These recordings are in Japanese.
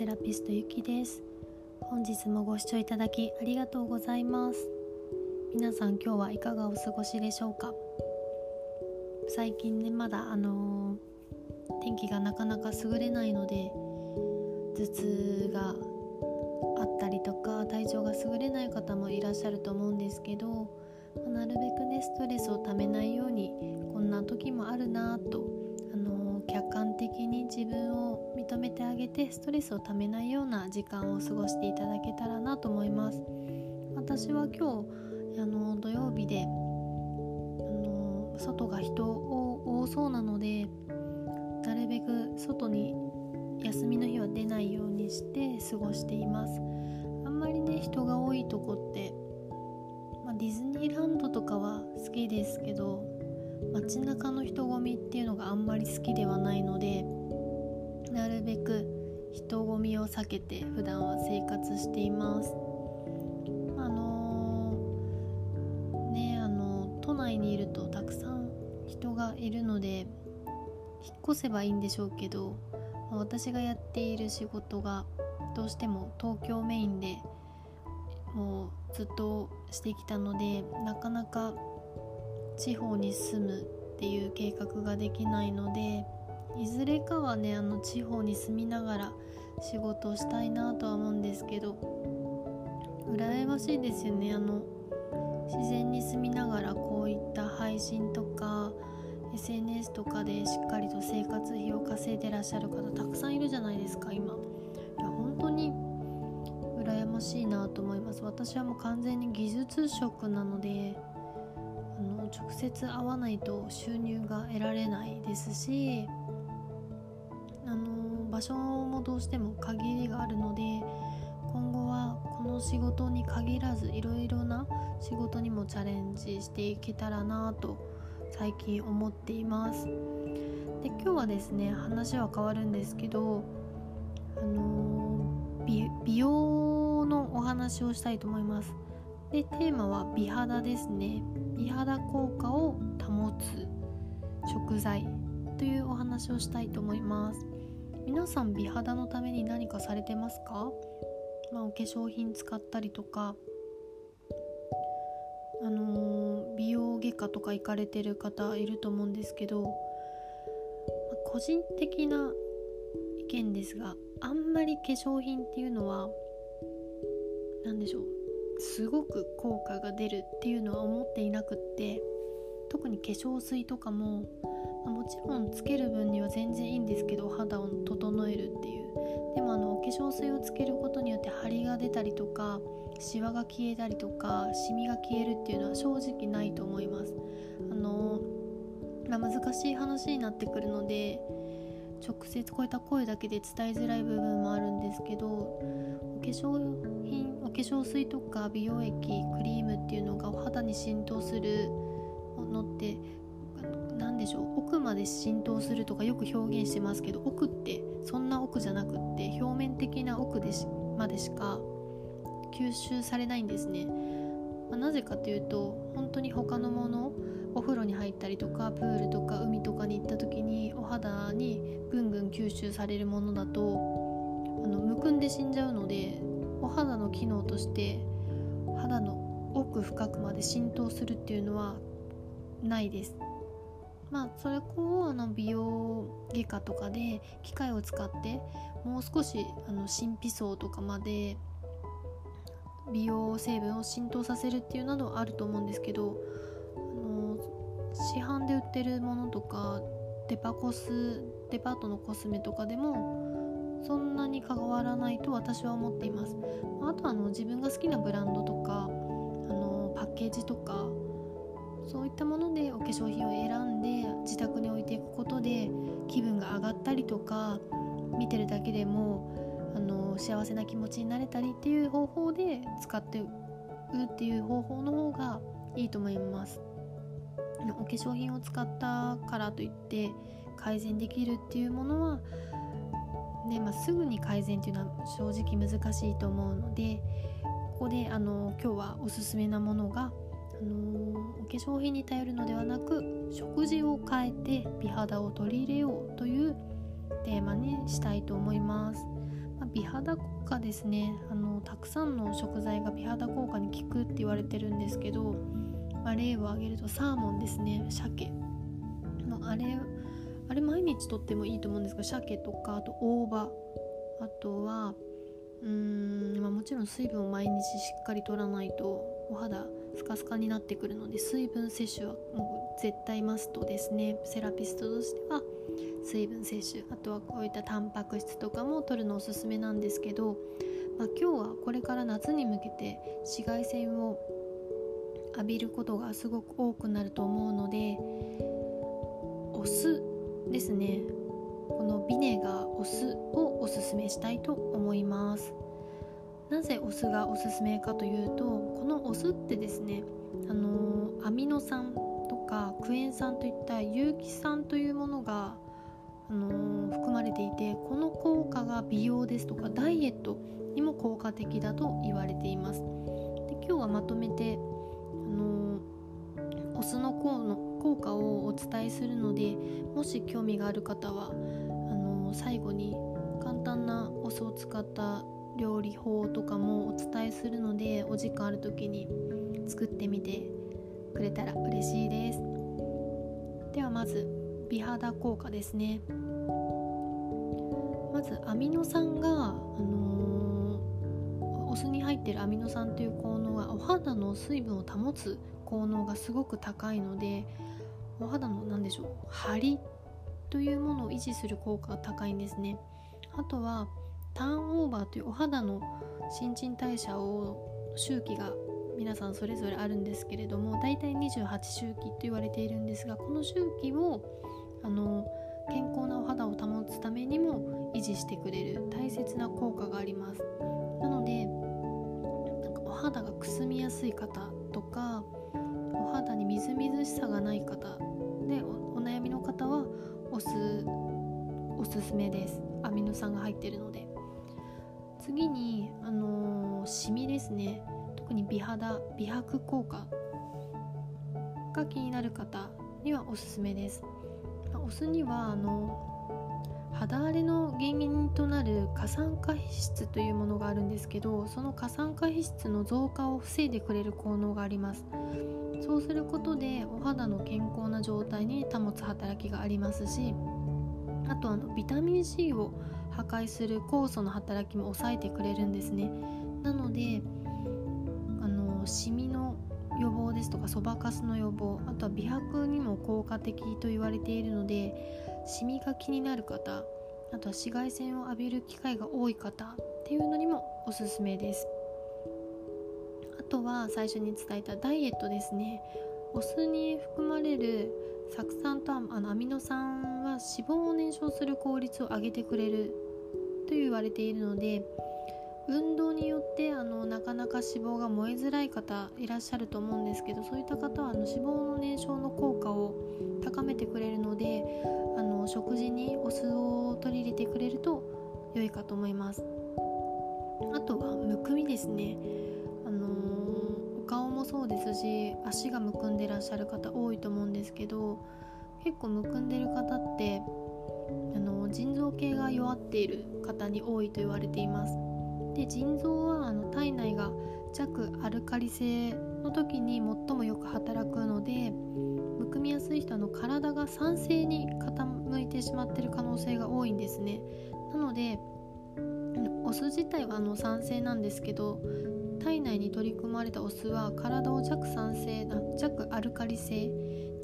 セラピストゆきです。本日もご視聴いただきありがとうございます。皆さん今日はいかがお過ごしでしょうか？最近ねまだあのー、天気がなかなか優れないので頭痛があったりとか体調が優れない方もいらっしゃると思うんですけどなるべくねストレスをためないようにこんな時もあるなと客観的に自分を認めてあげてストレスをためないような時間を過ごしていただけたらなと思います。私は今日あの土曜日であの外が人を多そうなのでなるべく外に休みの日は出ないようにして過ごしています。あんまりね人が多いとこって、まあ、ディズニーランドとかは好きですけど街中の人混みっていうのがあんまり好きではないのでなるべく人混みを避けて普段は生活しています。あのー、ねあの都内にいるとたくさん人がいるので引っ越せばいいんでしょうけど私がやっている仕事がどうしても東京メインでもうずっとしてきたのでなかなか地方に住むっていう計画ができないのでいずれかはねあの地方に住みながら仕事をしたいなとは思うんですけど羨ましいですよね。あの自然に住みながらこういった配信とか SNS とかでしっかりと生活費を稼いでらっしゃる方たくさんいるじゃないですか今。いや本当に羨ましいなと思います。私はもう完全に技術職なので直接会わないと収入が得られないですしあの場所もどうしても限りがあるので今後はこの仕事に限らずいろいろな仕事にもチャレンジしていけたらなと最近思っています。で今日はですね話は変わるんですけどあの美容のお話をしたいと思います。でテーマは美肌ですね。美肌効果を保つ食材というお話をしたいと思います。皆さん美肌のために何かされてますか、まあ、お化粧品使ったりとかあのー、美容外科とか行かれてる方いると思うんですけど、まあ、個人的な意見ですがあんまり化粧品っていうのは何でしょう？すごく効果が出るっていうのは思っていなくって特に化粧水とかも、まあ、もちろんつける分には全然いいんですけど肌を整えるっていう。でもあの化粧水をつけることによって張りが出たりとかシワが消えたりとかシミが消えるっていうのは正直ないと思います。あの、まあ、難しい話になってくるので直接こういった声だけで伝えづらい部分もあるんですけどお化粧品お化粧水とか美容液クリームっていうのがお肌に浸透するものって何でしょう奥まで浸透するとかよく表現してますけど奥ってそんな奥じゃなくって表面的な奥でしまでしか吸収されないんですね、まあ、なぜかというと本当に他のものお風呂に入ったりとかプールとか海とかに行った時にお肌にぐんぐん吸収されるものだとあのむくんで死んじゃうのでお肌の機能として肌の奥深くまで浸透するっていうのはないです。まあそれこうあの美容外科とかで機械を使ってもう少しあの神秘層とかまで美容成分を浸透させるっていうなどあると思うんですけど市販で売ってるものとかデパコスデパートのコスメとかでもそんなに関わらないと私は思っています。あとあの自分が好きなブランドとかあのパッケージとかそういったものでお化粧品を選んで自宅に置いていくことで気分が上がったりとか見てるだけでもあの幸せな気持ちになれたりっていう方法で使ってうっていう方法の方がいいと思います。お化粧品を使ったからといって改善できるっていうものはで、まあ、すぐに改善っていうのは正直難しいと思うのでここであの今日はおすすめなものが、あのお化粧品に頼るのではなく食事を変えて美肌を取り入れようというテーマにしたいと思います。まあ、美肌効果ですねあのたくさんの食材が美肌効果に効くって言われてるんですけど、まあ、例を挙げるとサーモンですね。鮭、まあ、あれあれ毎日とってもいいと思うんですが鮭とかあと大葉。あとはうーん、まあ、もちろん水分を毎日しっかりとらないとお肌スカスカになってくるので水分摂取はもう絶対マストですね。セラピストとしては水分摂取。あとはこういったタンパク質とかも取るのおすすめなんですけど、まあ、今日はこれから夏に向けて紫外線を浴びることがすごく多くなると思うのでお酢ですね。このビネガーお酢をおすすめしたいと思います。なぜお酢がおすすめかというとこのお酢ってですねあのアミノ酸とかクエン酸といった有機酸というものがあの含まれていてこの効果が美容ですとかダイエットにも効果的だと言われています。で今日はまとめてお酢の効の効果をお伝えするのでもし興味がある方はあの最後に簡単なお酢を使った料理法とかもお伝えするのでお時間ある時に作ってみてくれたら嬉しいです。ではまず美肌効果ですね。まずアミノ酸が、あのー、お酢に入ってるアミノ酸という効能はお肌の水分を保つ効能がすごく高いのでお肌の何でしょう張りというものを維持する効果が高いんですね。あとはターンオーバーというお肌の新陳代謝を周期が皆さんそれぞれあるんですけれども大体28周期と言われているんですがこの周期をあの健康なお肌を保つためにも維持してくれる大切な効果があります。なのでなんかお肌がくすみやすい方とか肌にみずみずしさがない方でお悩みの方はお酢おすすめです。アミノ酸が入ってるので。次にあのー、シミですね。特に美肌美白効果が気になる方にはおすすめです。お酢にはあの肌荒れの原因となる過酸化皮質というものがあるんですけどその過酸化皮質の増加を防いでくれる効能があります。そうすることでお肌の健康な状態に保つ働きがありますしあとあのビタミン C を破壊する酵素の働きも抑えてくれるんですね。なのであのシミの予防ですとかそばかすの予防あとは美白にも効果的と言われているのでシミが気になる方あとは紫外線を浴びる機会が多い方っていうのにもおすすめです。とは最初に伝えたダイエットですね。お酢に含まれる酢酸とあのアミノ酸は脂肪を燃焼する効率を上げてくれると言われているので運動によってあのなかなか脂肪が燃えづらい方いらっしゃると思うんですけどそういった方はあの脂肪の燃焼の効果を高めてくれるのであの食事にお酢を取り入れてくれると良いかと思います。あとはむくみですね。そうですし足がむくんでらっしゃる方多いと思うんですけど結構むくんでる方ってあの腎臓系が弱っている方に多いと言われています。で腎臓はあの体内が弱アルカリ性の時に最もよく働くのでむくみやすい人の体が酸性に傾いてしまっている可能性が多いんですね。なのでお酢自体はあの酸性なんですけど体内に取り組まれたお酢は体を弱酸性弱アルカリ性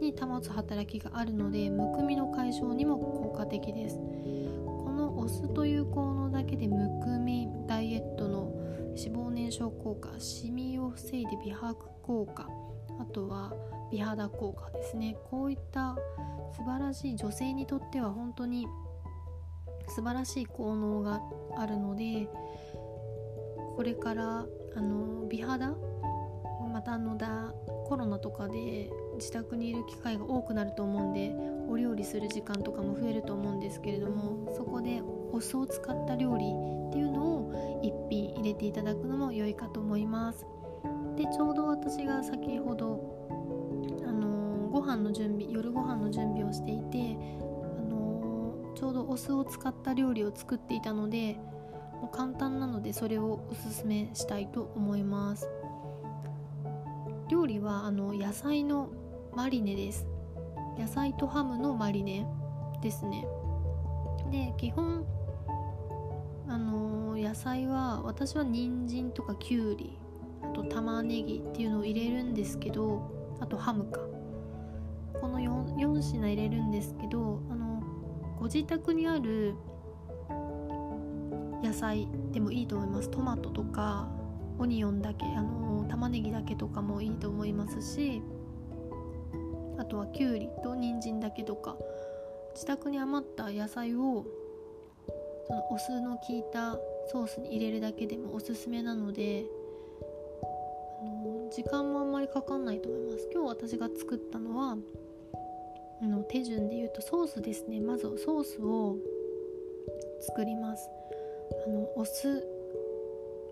に保つ働きがあるのでむくみの解消にも効果的です。このお酢という効能だけでむくみダイエットの脂肪燃焼効果シミを防いで美白効果あとは美肌効果ですね。こういった素晴らしい女性にとっては本当に素晴らしい効能があるのでこれからあの美肌？またあのだコロナとかで自宅にいる機会が多くなると思うんでお料理する時間とかも増えると思うんですけれどもそこでお酢を使った料理っていうのを一品入れていただくのも良いかと思います。でちょうど私が先ほどあの、ご飯の準備夜ご飯の準備をしていてあの、ちょうどお酢を使った料理を作っていたのでもう簡単なのでそれをおすすめしたいと思います。料理はあの野菜のマリネです。野菜とハムのマリネですね。で基本あの野菜は私は人参とかきゅうりあと玉ねぎっていうのを入れるんですけどあとハムか。この 4, 4品入れるんですけどあのご自宅にある野菜でもいいと思います。トマトとかオニオンだけあの玉ねぎだけとかもいいと思いますしあとはきゅうりと人参だけとか自宅に余った野菜をそのお酢の効いたソースに入れるだけでもおすすめなのであの時間もあんまりかかんないと思います。今日私が作ったのはあの手順で言うとソースですね。まずソースを作ります。あのお酢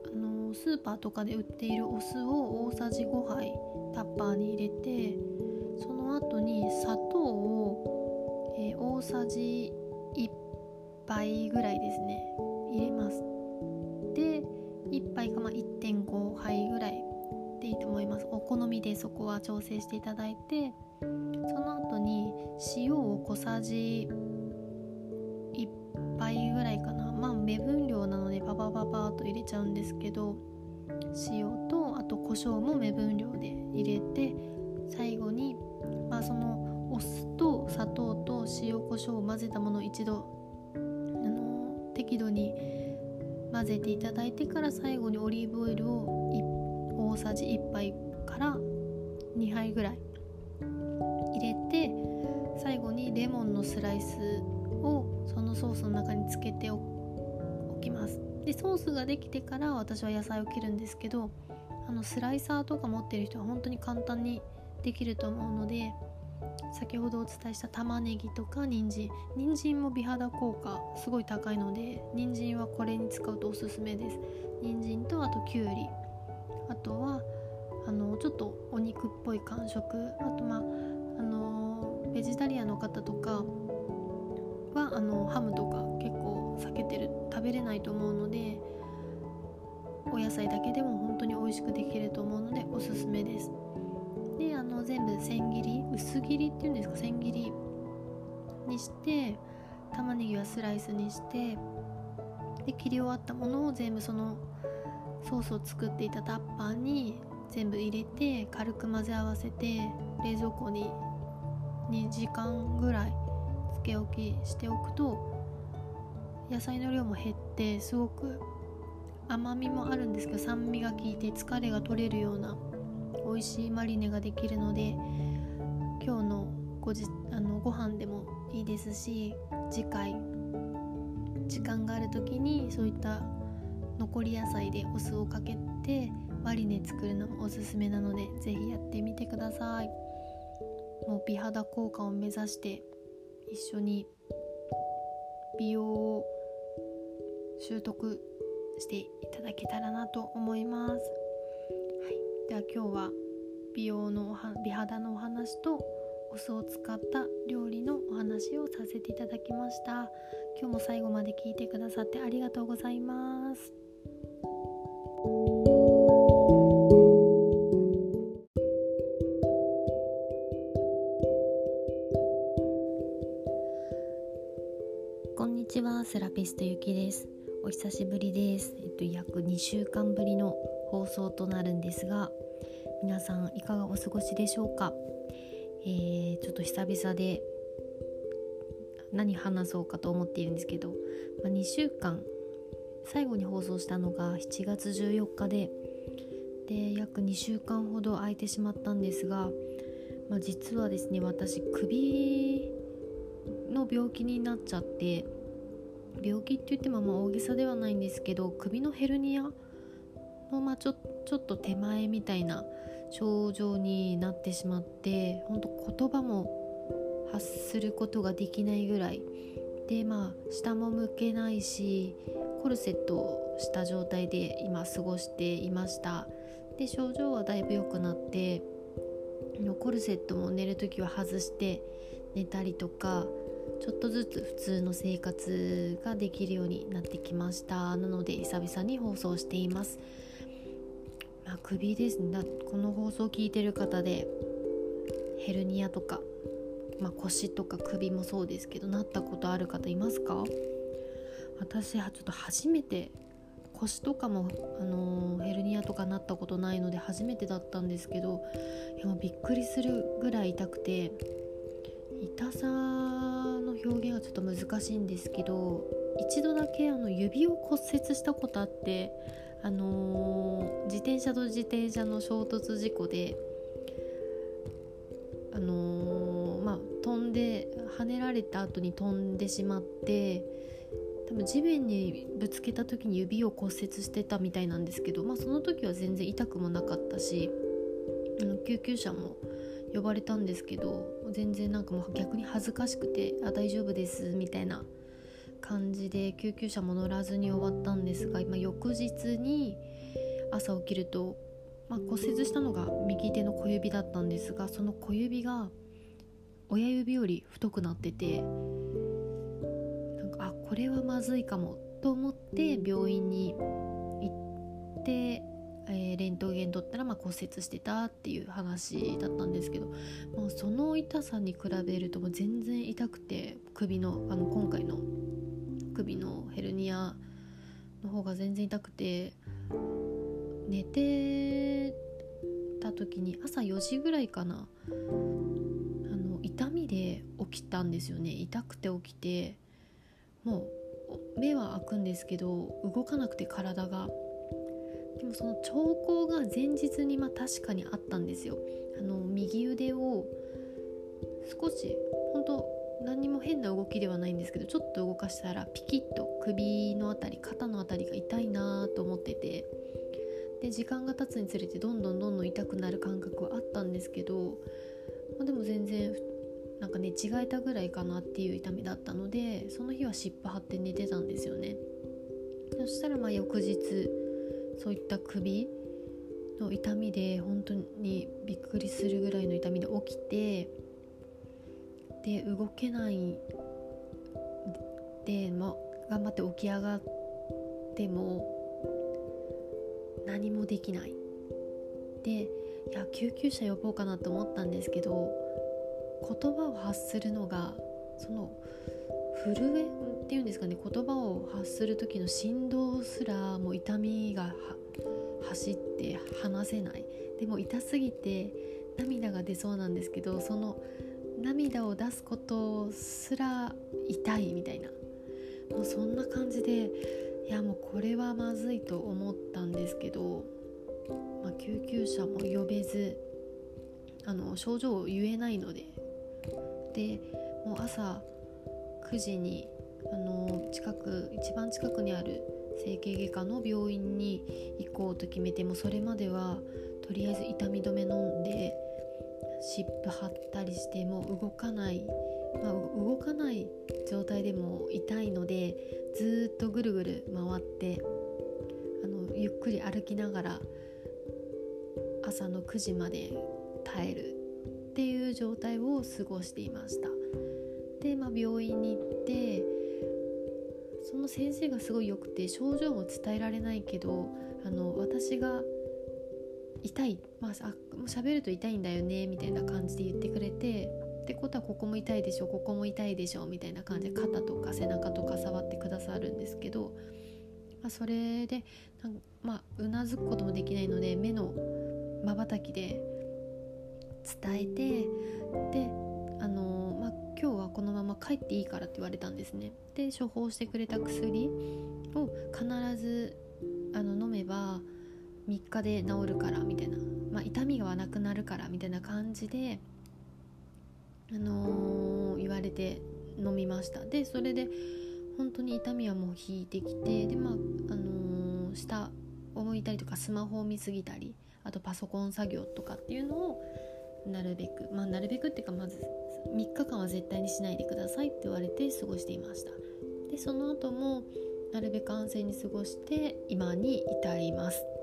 あのスーパーとかで売っているお酢を大さじ5杯タッパーに入れてその後に砂糖を、えー、大さじ1杯ぐらいですね入れます。で1杯かまあ1.5杯ぐらいでいいと思います。お好みでそこは調整していただいてその後に塩を小さじ1杯ぐらいかなまあ目分量なのでパパパパーと入れちゃうんですけど塩とあと胡椒も目分量で入れて最後にまあそのお酢と砂糖と塩胡椒を混ぜたものを一度あの適度に混ぜていただいてから最後にオリーブオイルを大さじ1杯から2杯ぐらい入れて最後にレモンのスライスをそのソースの中につけておくきます。でソースができてから私は野菜を切るんですけどあのスライサーとか持ってる人は本当に簡単にできると思うので先ほどお伝えした玉ねぎとか人参。人参も美肌効果すごい高いので人参はこれに使うとおすすめです。人参とあときゅうり。あとはあのちょっとお肉っぽい感触。あとまああのベジタリアンの方とかはあのハムとか結構避けてる食べれないと思うのでお野菜だけでも本当に美味しくできると思うのでおすすめです。であの全部千切り薄切りっていうんですか？千切りにして玉ねぎはスライスにしてで切り終わったものを全部そのソースを作っていたタッパーに全部入れて軽く混ぜ合わせて冷蔵庫に2時間ぐらいつけ置きしておくと野菜の量も減ってすごく甘みもあるんですけど酸味が効いて疲れが取れるような美味しいマリネができるので今日のごじあのご飯でもいいですし次回時間がある時にそういった残り野菜でお酢をかけてマリネ作るのもおすすめなので是非やってみてください。もう美肌効果を目指して一緒に美容を習得していただけたらなと思います、はい、では今日は美容の美肌のお話とお酢を使った料理のお話をさせていただきました。今日も最後まで聞いてくださってありがとうございます。間ぶりの放送となるんですが皆さんいかがお過ごしでしょうか、えー、ちょっと久々で何話そうかと思っているんですけど、まあ、2週間最後に放送したのが7月14日でで約2週間ほど空いてしまったんですが、まあ、実はですね私首の病気になっちゃって病気って言ってもまあ大げさではないんですけど首のヘルニアのまあちょちょっと手前みたいな症状になってしまって本当言葉も発することができないぐらい。でまあ下も向けないしコルセットをした状態で今過ごしていました。で症状はだいぶ良くなってコルセットも寝る時は外して寝たりとかちょっとずつ普通の生活ができるようになってきました。なので久々に放送しています、まあ、首ですね。この放送を聞いてる方でヘルニアとか、まあ、腰とか首もそうですけどなったことある方いますか？私はちょっと初めて腰とかも、あのヘルニアとかなったことないので初めてだったんですけどいやもうびっくりするぐらい痛くて痛さの表現はちょっと難しいんですけど一度だけあの指を骨折したことあって、あのー、自転車と自転車の衝突事故で、あのー、まあ、飛んで跳ねられた後に飛んでしまって多分地面にぶつけた時に指を骨折してたみたいなんですけど、まあ、その時は全然痛くもなかったしあの救急車も呼ばれたんですけど全然なんかもう逆に恥ずかしくて「あ大丈夫です」みたいな感じで救急車も乗らずに終わったんですが、まあ、翌日に朝起きると、まあ、骨折したのが右手の小指だったんですがその小指が親指より太くなっててなんかあこれはまずいかもと思って病院に行ってえー、レントゲン取ったらま骨折してたっていう話だったんですけどもうその痛さに比べるともう全然痛くて首のあの今回の首のヘルニアの方が全然痛くて寝てた時に朝4時ぐらいかなあの痛みで起きたんですよね。痛くて起きてもう目は開くんですけど動かなくて体が。でもその兆候が前日にまあ確かにあったんですよ。あの右腕を少し本当何にも変な動きではないんですけどちょっと動かしたらピキッと首の辺り肩の辺りが痛いなと思っててで時間が経つにつれてどんどんどんどん痛くなる感覚はあったんですけど、まあ、でも全然なんかね違えたぐらいかなっていう痛みだったのでその日は湿布貼って寝てたんですよね。そしたらまあ翌日そういった首の痛みで本当にびっくりするぐらいの痛みで起きてで動けない。で、ま、頑張って起き上がっても何もできない。でいや救急車呼ぼうかなと思ったんですけど言葉を発するのがその震えっていうんですかね言葉を発する時の振動すらもう痛みが走って話せない。でも痛すぎて涙が出そうなんですけどその涙を出すことすら痛いみたいな。もうそんな感じでいやもうこれはまずいと思ったんですけど、まあ、救急車も呼べずあの症状を言えないので。でもう朝9時にあの近く一番近くにある整形外科の病院に行こうと決めてもそれまではとりあえず痛み止め飲んで湿布貼ったりしても動かない、まあ、動かない状態でも痛いのでずっとぐるぐる回ってあのゆっくり歩きながら朝の9時まで耐えるっていう状態を過ごしていました。で、まあ、病院に行ってその先生がすごい良くて症状も伝えられないけどあの私が痛い。まあ喋ると痛いんだよねみたいな感じで言ってくれてってことはここも痛いでしょここも痛いでしょみたいな感じで肩とか背中とか触ってくださるんですけど、まあ、それでまあうなずくこともできないので目のまばたきで伝えてであのまあ今日はこのまま帰っていいからって言われたんですね。で処方してくれた薬を必ずあの飲めば3日で治るからみたいな、まあ、痛みがなくなるからみたいな感じで、あのー、言われて飲みました。でそれで本当に痛みはもう引いてきてでまあ、あのー、下を向いたりとかスマホを見すぎたりあとパソコン作業とかっていうのをなるべくまあなるべくっていうかまず3日間は絶対にしないでくださいって言われて過ごしていました。でその後もなるべく安静に過ごして今に至ります。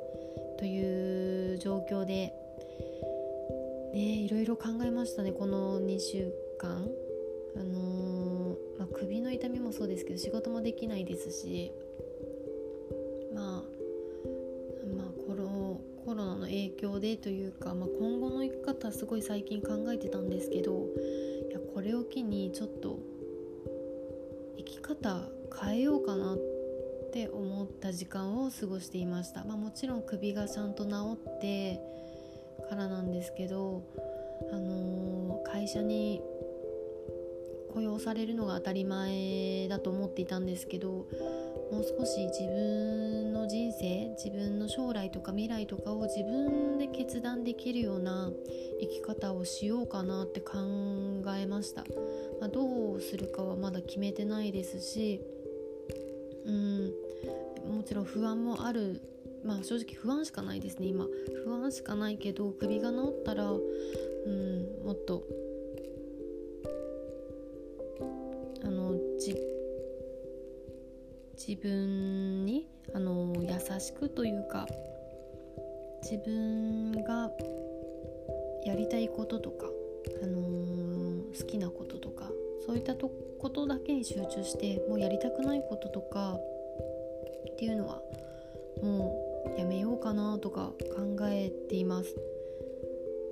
という状況でねいろいろ考えましたねこの2週間。あのー、まあ、首の痛みもそうですけど仕事もできないですしまあまあコロコロナの影響でというか、まあ、今後の生き方すごい最近考えてたんですけどいやこれを機にちょっと生き方変えようかなってって思った時間を過ごしていました、まあ、もちろん首がちゃんと治ってからなんですけど、あのー、会社に雇用されるのが当たり前だと思っていたんですけどもう少し自分の人生自分の将来とか未来とかを自分で決断できるような生き方をしようかなって考えました、まあ、どうするかはまだ決めてないですしうん。もちろん不安もある。まあ正直不安しかないですね今。不安しかないけど首が治ったらうんもっとあのじ自分にあの優しくというか自分がやりたいこととか、あのー、好きなこととかそういったとことだけに集中してもうやりたくないこととかっていうのはもうやめようかなとか考えています。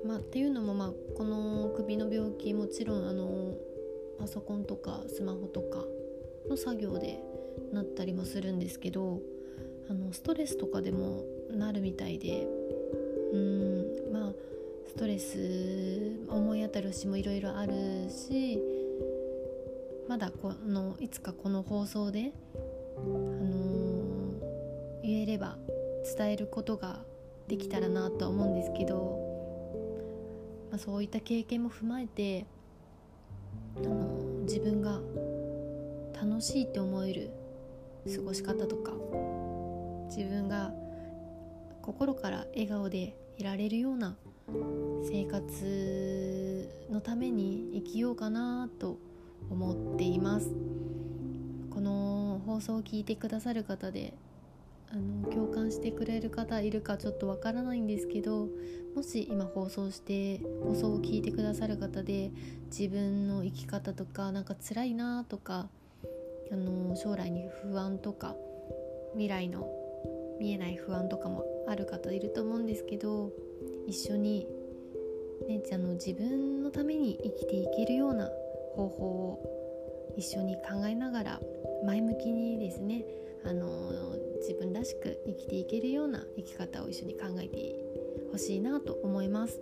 まあ、っていうのも、まあ、この首の病気もちろんあのパソコンとかスマホとかの作業でなったりもするんですけどあのストレスとかでもなるみたいでうんまあストレス思い当たる節もいろいろあるしまだこのいつかこの放送で、あの、れば伝えることができたらなとは思うんですけど、まあ、そういった経験も踏まえて、あの、自分が楽しいって思える過ごし方とか自分が心から笑顔でいられるような生活のために生きようかなと思っています。この放送を聞いてくださる方であの共感してくれる方いるかちょっとわからないんですけどもし今放送して放送を聞いてくださる方で自分の生き方とかなんか辛いなとかあの将来に不安とか未来の見えない不安とかもある方いると思うんですけど一緒に、ね、あの自分のために生きていけるような方法を一緒に考えながら前向きにですねあの自分らしく生きていけるような生き方を一緒に考えてほしいなと思います。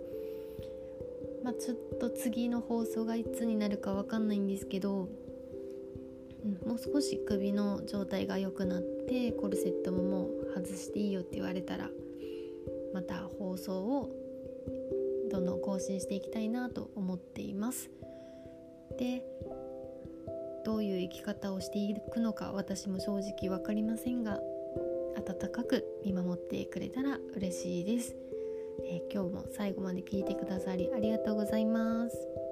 まあ、ちょっと次の放送がいつになるかわかんないんですけどうん、もう少し首の状態が良くなってコルセットももう外していいよって言われたらまた放送をどんどん更新していきたいなと思っていますでどういう生き方をしていくのか私も正直分かりませんが温かく見守ってくれたら嬉しいです、えー、今日も最後まで聞いてくださりありがとうございます。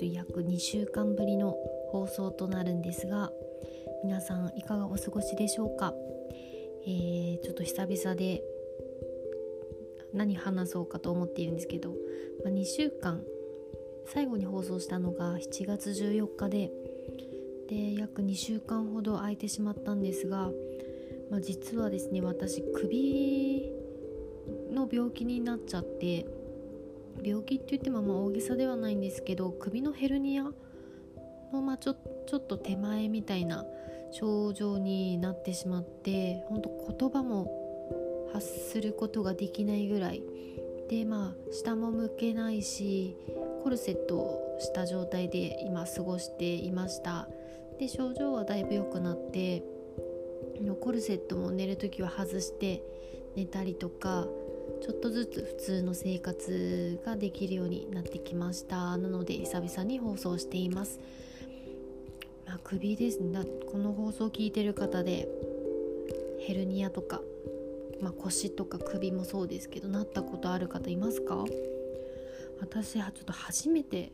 と約2週間ぶりの放送となるんですが皆さんいかがお過ごしでしょうか、えー、ちょっと久々で何話そうかと思っているんですけど、まあ、2週間最後に放送したのが7月14日でで約2週間ほど空いてしまったんですが、まあ、実はですね私首の病気になっちゃって病気って言ってもまあ大げさではないんですけど首のヘルニアのまあちょちょっと手前みたいな症状になってしまって本当言葉も発することができないぐらいでまあ下も向けないしコルセットをした状態で今過ごしていました。で症状はだいぶ良くなってコルセットも寝る時は外して寝たりとかちょっとずつ普通の生活ができるようになってきました。なので久々に放送しています、まあ、首です。ねこの放送を聞いてる方でヘルニアとか、まあ、腰とか首もそうですけどなったことある方いますか？私はちょっと初めて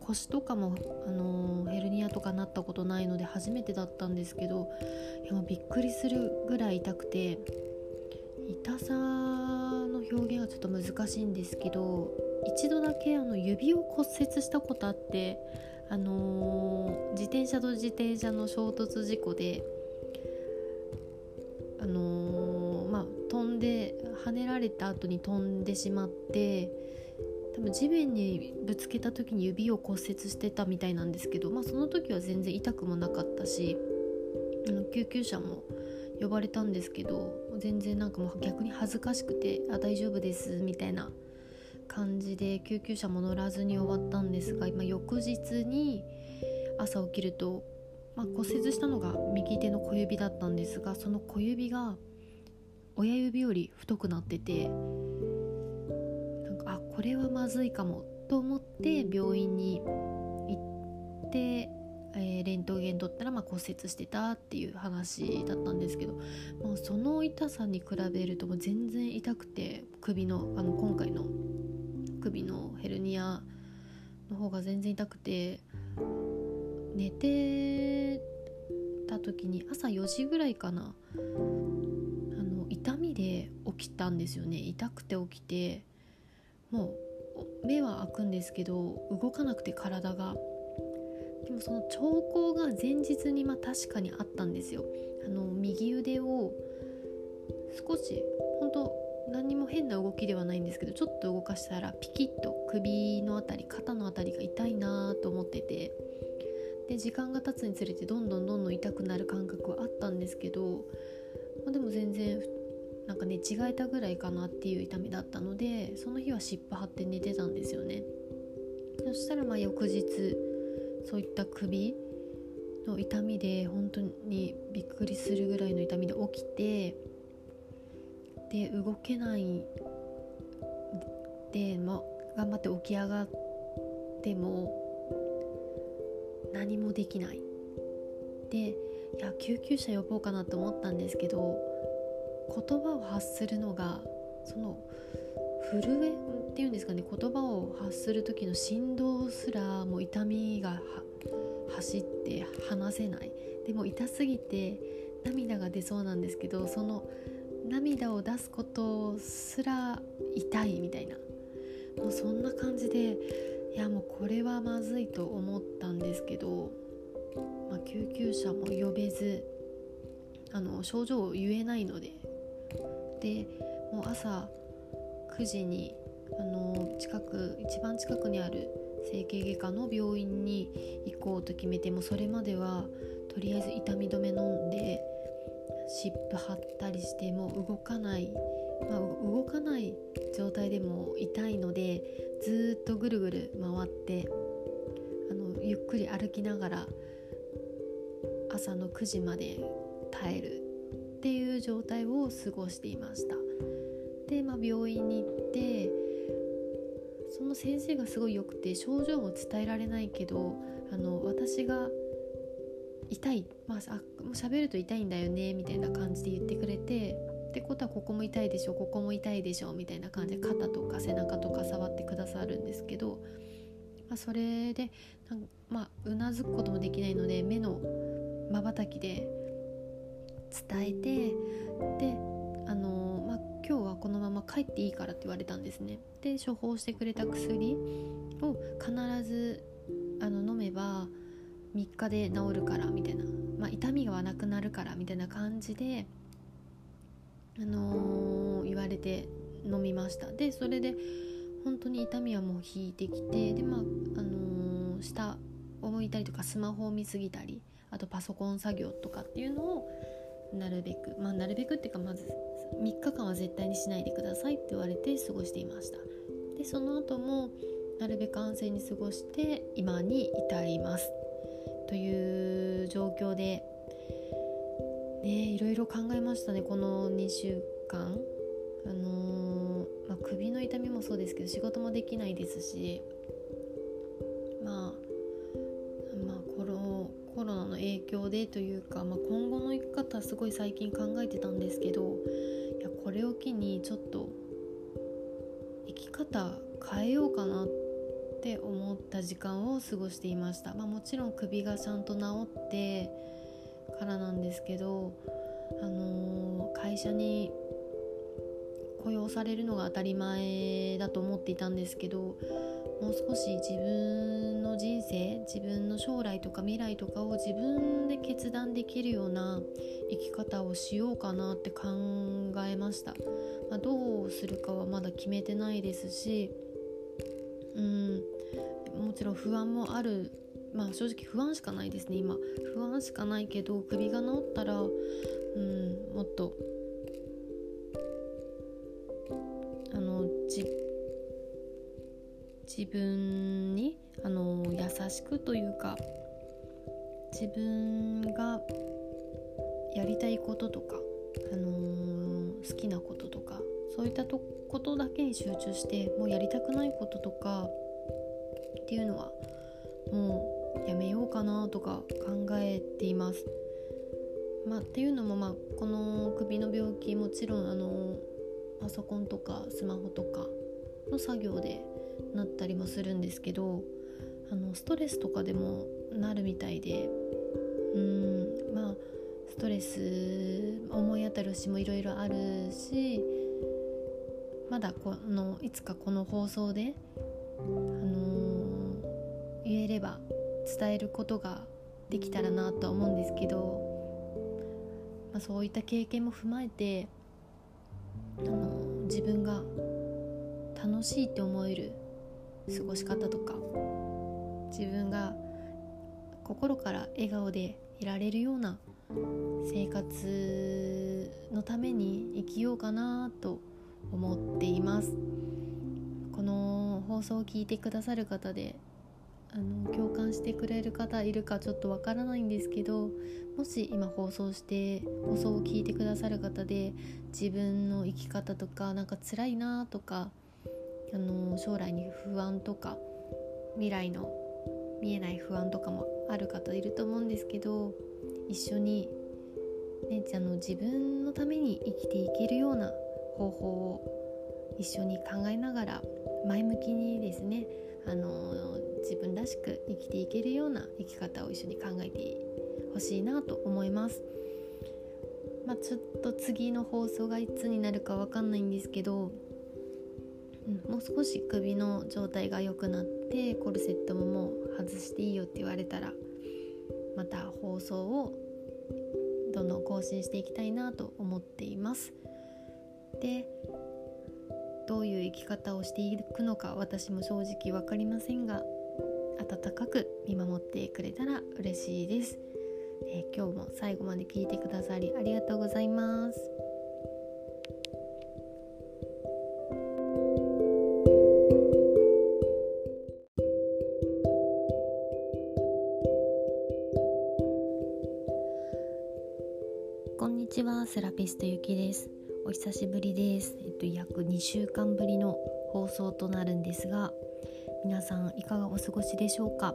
腰とかも、あのー、ヘルニアとかなったことないので初めてだったんですけどいやもうびっくりするぐらい痛くて痛さ表現はちょっと難しいんですけど一度だけあの指を骨折したことあってあのー、自転車と自転車の衝突事故であのー、まあ飛んで跳ねられた後に飛んでしまって多分地面にぶつけた時に指を骨折してたみたいなんですけど、まあ、その時は全然痛くもなかったしあの救急車も呼ばれたんですけど全然なんかもう逆に恥ずかしくて「あ大丈夫です」みたいな感じで救急車も乗らずに終わったんですが今翌日に朝起きると、まあ、骨折したのが右手の小指だったんですがその小指が親指より太くなっててなんかあこれはまずいかもと思って病院に行って、えー、レントゲン取ったらま骨折してたっていう話だったんですけど、まあ、その痛さに比べるともう全然痛くて首のあの今回の首のヘルニアの方が全然痛くて寝てた時に朝4時ぐらいかなあの痛みで起きたんですよね。痛くて起きてもう目は開くんですけど動かなくて体が。でもその兆候が前日にまあ確かにあったんですよ。あの右腕を少し本当何も変な動きではないんですけどちょっと動かしたらピキッと首の辺り肩の辺りが痛いなと思ってて。で時間が経つにつれてどんどんどんどん痛くなる感覚はあったんですけど、まあ、でも全然なんか寝違えたぐらいかなっていう痛みだったのでその日は湿布貼って寝てたんですよね。そしたらまあ翌日そういった首の痛みで本当にびっくりするぐらいの痛みで起きてで動けないで、ま、頑張って起き上がっても何もできない。でいや救急車呼ぼうかなと思ったんですけど言葉を発するのがその震えていうんですかね言葉を発する時の振動すらもう痛みが走って話せない。でも痛すぎて涙が出そうなんですけどその涙を出すことすら痛いみたいな。もうそんな感じでいやもうこれはまずいと思ったんですけど、まあ、救急車も呼べずあの症状を言えないので。でもう朝9時にあの近く一番近くにある整形外科の病院に行こうと決めてもそれまではとりあえず痛み止め飲んで湿布貼ったりしても動かない、まあ、動かない状態でも痛いのでずっとぐるぐる回ってあのゆっくり歩きながら朝の9時まで耐えるっていう状態を過ごしていました。で、まあ、病院に行っての先生がすごい良くて症状も伝えられないけどあの私が痛い。まあ喋ると痛いんだよねみたいな感じで言ってくれてってことはここも痛いでしょここも痛いでしょみたいな感じで肩とか背中とか触ってくださるんですけど、まあ、それでなんまあうなずくこともできないので目のまばたきで伝えてであのー、今日はこのまま帰っていいからって言われたんですね。で処方してくれた薬を必ずあの飲めば3日で治るからみたいな、まあ、痛みがなくなるからみたいな感じで、あのー、言われて飲みました。でそれで本当に痛みはもう引いてきてでまあ、あのー、下を向いたりとかスマホを見すぎたりあとパソコン作業とかっていうのをなるべくまあなるべくっていうかまず3日間は絶対にしないでくださいって言われて過ごしていました。でその後もなるべく安静に過ごして今に至ります。という状況でねいろいろ考えましたね。この2週間。あのー、まあ、首の痛みもそうですけど仕事もできないですしの影響でというか、まあ、今後の生き方すごい最近考えてたんですけどいやこれを機にちょっと生き方変えようかなって思った時間を過ごしていました、まあ、もちろん首がちゃんと治ってからなんですけど、あのー、会社に雇用されるのが当たり前だと思っていたんですけどもう少し自分の人生自分の将来とか未来とかを自分で決断できるような生き方をしようかなって考えました、まあ、どうするかはまだ決めてないですしうんもちろん不安もある。まあ正直不安しかないですね今。不安しかないけど首が治ったらうんもっとあのじ自分にあの優しくというか自分がやりたいこととか、あのー、好きなこととかそういったことだけに集中してもうやりたくないこととかっていうのはもうやめようかなとか考えています。まあ、っていうのも、まあ、この首の病気もちろんあのパソコンとかスマホとかの作業でなったりもするんですけどあのストレスとかでもなるみたいでうんまあストレス思い当たる節もいろいろあるしまだこのいつかこの放送で、あのー、言えれば伝えることができたらなとは思うんですけど、まあ、そういった経験も踏まえてあの自分が楽しいって思える過ごし方とか自分が心から笑顔でいられるような生活のために生きようかなと思っています。この放送を聞いてくださる方であの共感してくれる方いるかちょっとわからないんですけどもし今放送して放送を聞いてくださる方で自分の生き方とかなんか辛いなとかあの将来に不安とか未来の見えない不安とかもある方いると思うんですけど一緒に、ね、あの自分のために生きていけるような方法を一緒に考えながら前向きにですねあの自分らしく生きていけるような生き方を一緒に考えてほしいなと思います。まあ、ちょっと次の放送がいつになるかわかんないんですけど、もう少し首の状態が良くなってコルセットももう外していいよって言われたらまた放送をどんどん更新していきたいなと思っています。でどういう生き方をしていくのか私も正直分かりませんが温かく見守ってくれたら嬉しいです、えー、今日も最後まで聞いてくださりありがとうございます。ストゆきですお久しぶりです。えっと約2週間ぶりの放送となるんですが、皆さんいかがお過ごしでしょうか？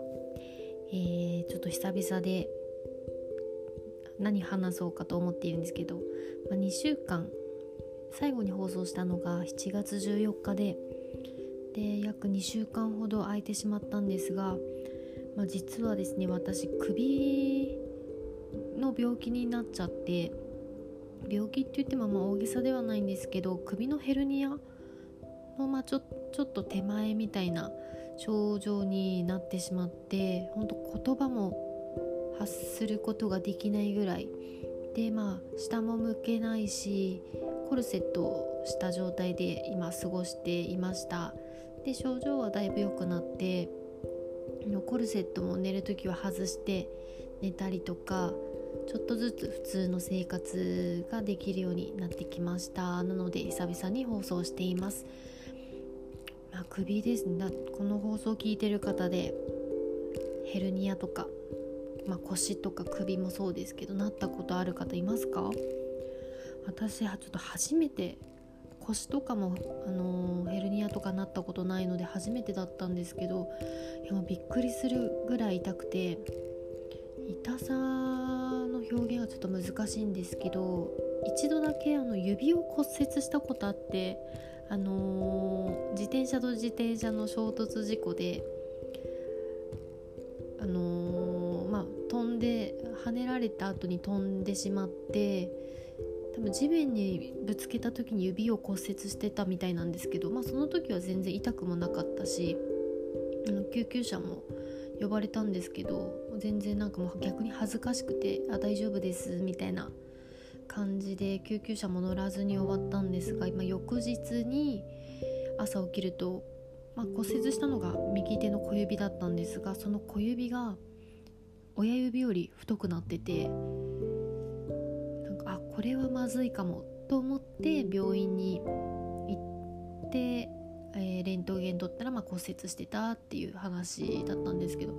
えー、ちょっと久々で何話そうかと思っているんですけど、まあ、2週間最後に放送したのが7月14日でで約2週間ほど空いてしまったんですが、まあ、実はですね私首の病気になっちゃって病気って言ってもまあ大げさではないんですけど首のヘルニアのまあちょちょっと手前みたいな症状になってしまって本当言葉も発することができないぐらい。でまあ下も向けないしコルセットをした状態で今過ごしていました。で症状はだいぶ良くなってコルセットも寝る時は外して寝たりとかちょっとずつ普通の生活ができるようになってきました。なので久々に放送しています、まあ、首ですね。この放送を聞いてる方でヘルニアとか、まあ、腰とか首もそうですけどなったことある方いますか？私はちょっと初めて腰とかも、あのー、ヘルニアとかなったことないので初めてだったんですけどいやびっくりするぐらい痛くて痛さ表現はちょっと難しいんですけど一度だけあの指を骨折したことあってあのー、自転車と自転車の衝突事故であのー、まあ飛んで跳ねられた後に飛んでしまって多分地面にぶつけた時に指を骨折してたみたいなんですけど、まあ、その時は全然痛くもなかったしあの救急車も呼ばれたんですけど全然なんかもう逆に恥ずかしくて「あ大丈夫です」みたいな感じで救急車も乗らずに終わったんですが、まあ、翌日に朝起きると、まあ、骨折したのが右手の小指だったんですがその小指が親指より太くなっててなんかあこれはまずいかもと思って病院に行ってえー、レントゲン取ったらま骨折してたっていう話だったんですけど、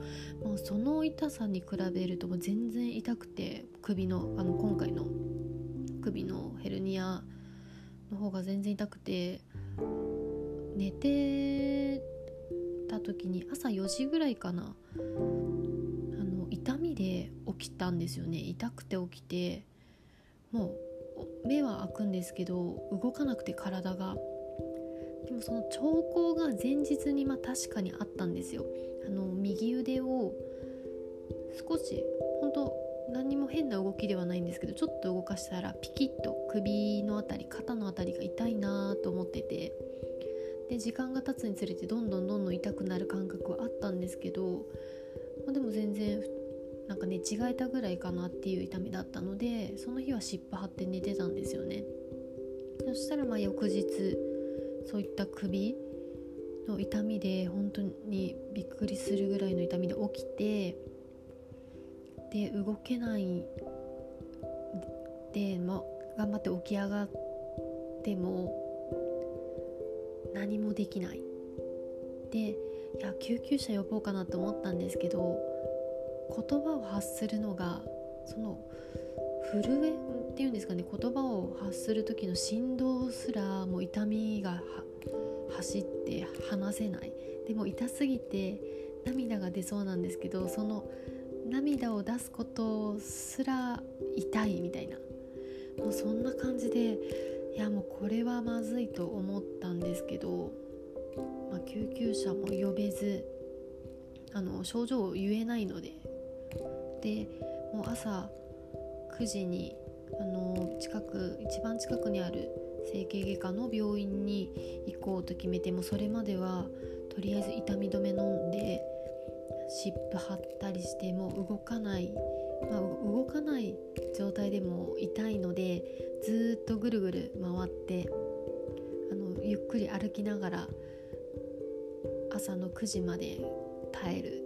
まあ、その痛さに比べるともう全然痛くて首のあの今回の首のヘルニアの方が全然痛くて寝てた時に朝4時ぐらいかなあの痛みで起きたんですよね。痛くて起きてもう目は開くんですけど動かなくて体が。でもその兆候が前日にま確かにあったんですよ。あの右腕を少し本当何にも変な動きではないんですけどちょっと動かしたらピキッと首の辺り肩の辺りが痛いなと思ってて。で時間が経つにつれてどんどんどんどん痛くなる感覚はあったんですけど、まあ、でも全然なんか寝違えたぐらいかなっていう痛みだったのでその日は湿布貼って寝てたんですよね。そしたらまあ翌日そういった首の痛みで本当にびっくりするぐらいの痛みで起きてで動けないで、ま、頑張って起き上がっても何もできない。でいや救急車呼ぼうかなと思ったんですけど言葉を発するのがその震えていうんですかね言葉を発する時の振動すらもう痛みが走って話せないでも痛すぎて涙が出そうなんですけどその涙を出すことすら痛いみたいなもうそんな感じでいやもうこれはまずいと思ったんですけど、まあ、救急車も呼べずあの症状を言えないのででもう朝9時にあの近く一番近くにある整形外科の病院に行こうと決めてもそれまではとりあえず痛み止め飲んで湿布貼ったりしてもう動かない、まあ、動かない状態でも痛いのでずっとぐるぐる回ってあのゆっくり歩きながら朝の9時まで耐える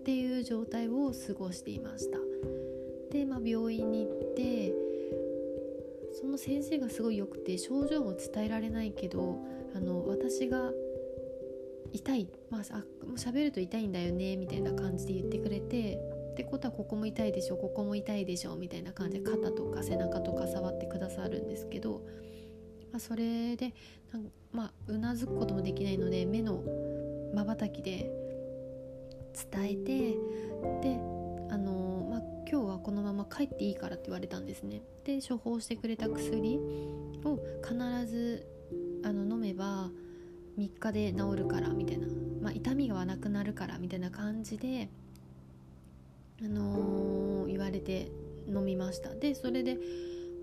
っていう状態を過ごしていました。で、まあ、病院に行ってその先生がすごい良くて症状を伝えられないけどあの私が痛いまあ喋ると痛いんだよねみたいな感じで言ってくれてってことはここも痛いでしょここも痛いでしょみたいな感じで肩とか背中とか触ってくださるんですけど、まあ、それでなんまあうなずくこともできないので目のまばたきで伝えてであのまあ今日はこのまま帰っていいからって言われたんですね。で処方してくれた薬を必ずあの飲めば3日で治るからみたいな、まあ、痛みがなくなるからみたいな感じで、あのー、言われて飲みました。でそれで